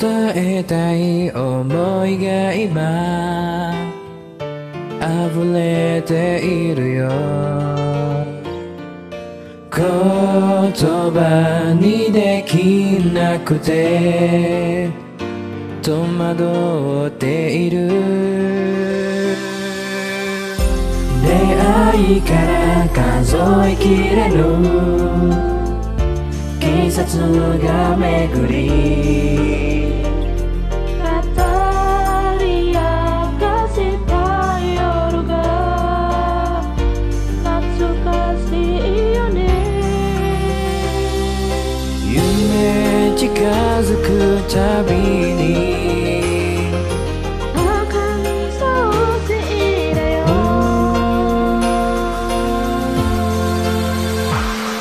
伝えたい思いが今溢れているよ。言葉にできなくて戸惑っている。出会いから数えきれぬ季節が巡り近づくたびに。赤にそうしだよ。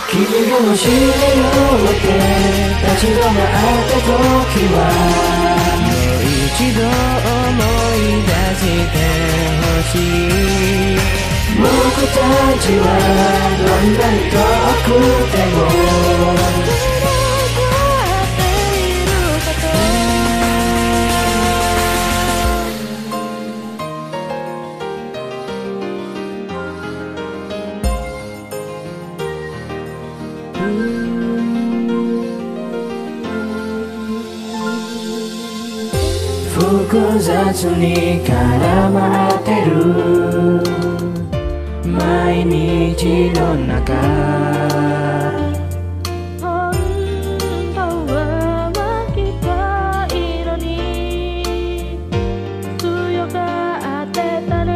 君がもしよって立ち止まった時は。もう一度思い出してほしい。僕たちはどんなに遠くて複雑に絡まってる。毎日の中。本当は負けた色に。強がってたね。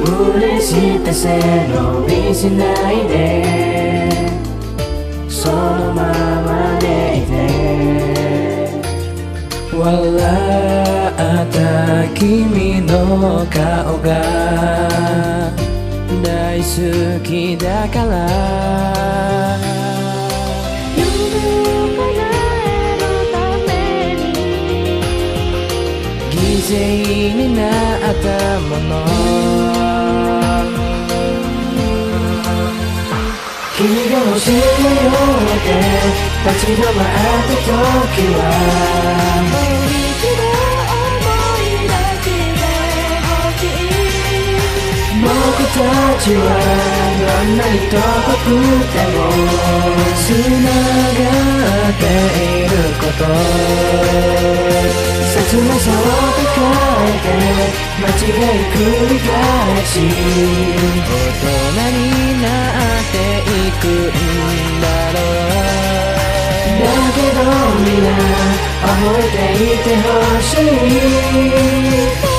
無理して背伸びしないで君の顔が大好きだから。夢を叶えるために犠牲になったもの。君がもしよって立ち止まった時は。ちはどんなに遠くてもつながっていること。切なさを抱えて間違い繰り返し。大人になっていくんだろう。だけど皆覚えていてほしい。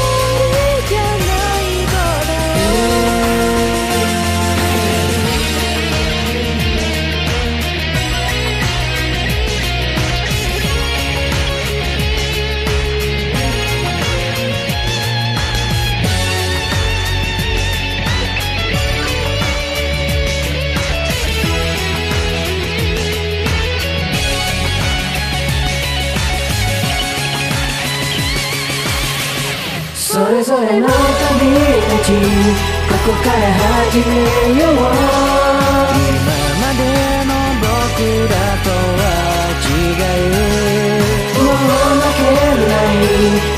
れの旅立ちここから始めよう今までの僕らとは違うもう負けない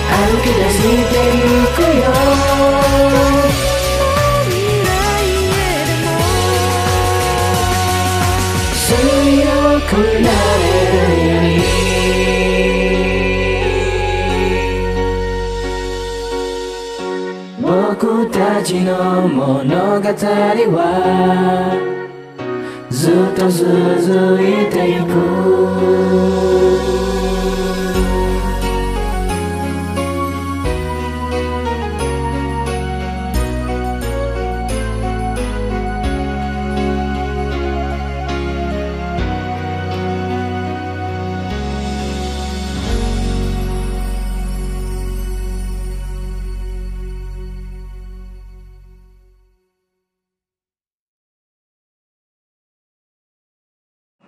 歩き出してゆくよ。未来へでも強くなれ僕たちの物語はずっと続いていく。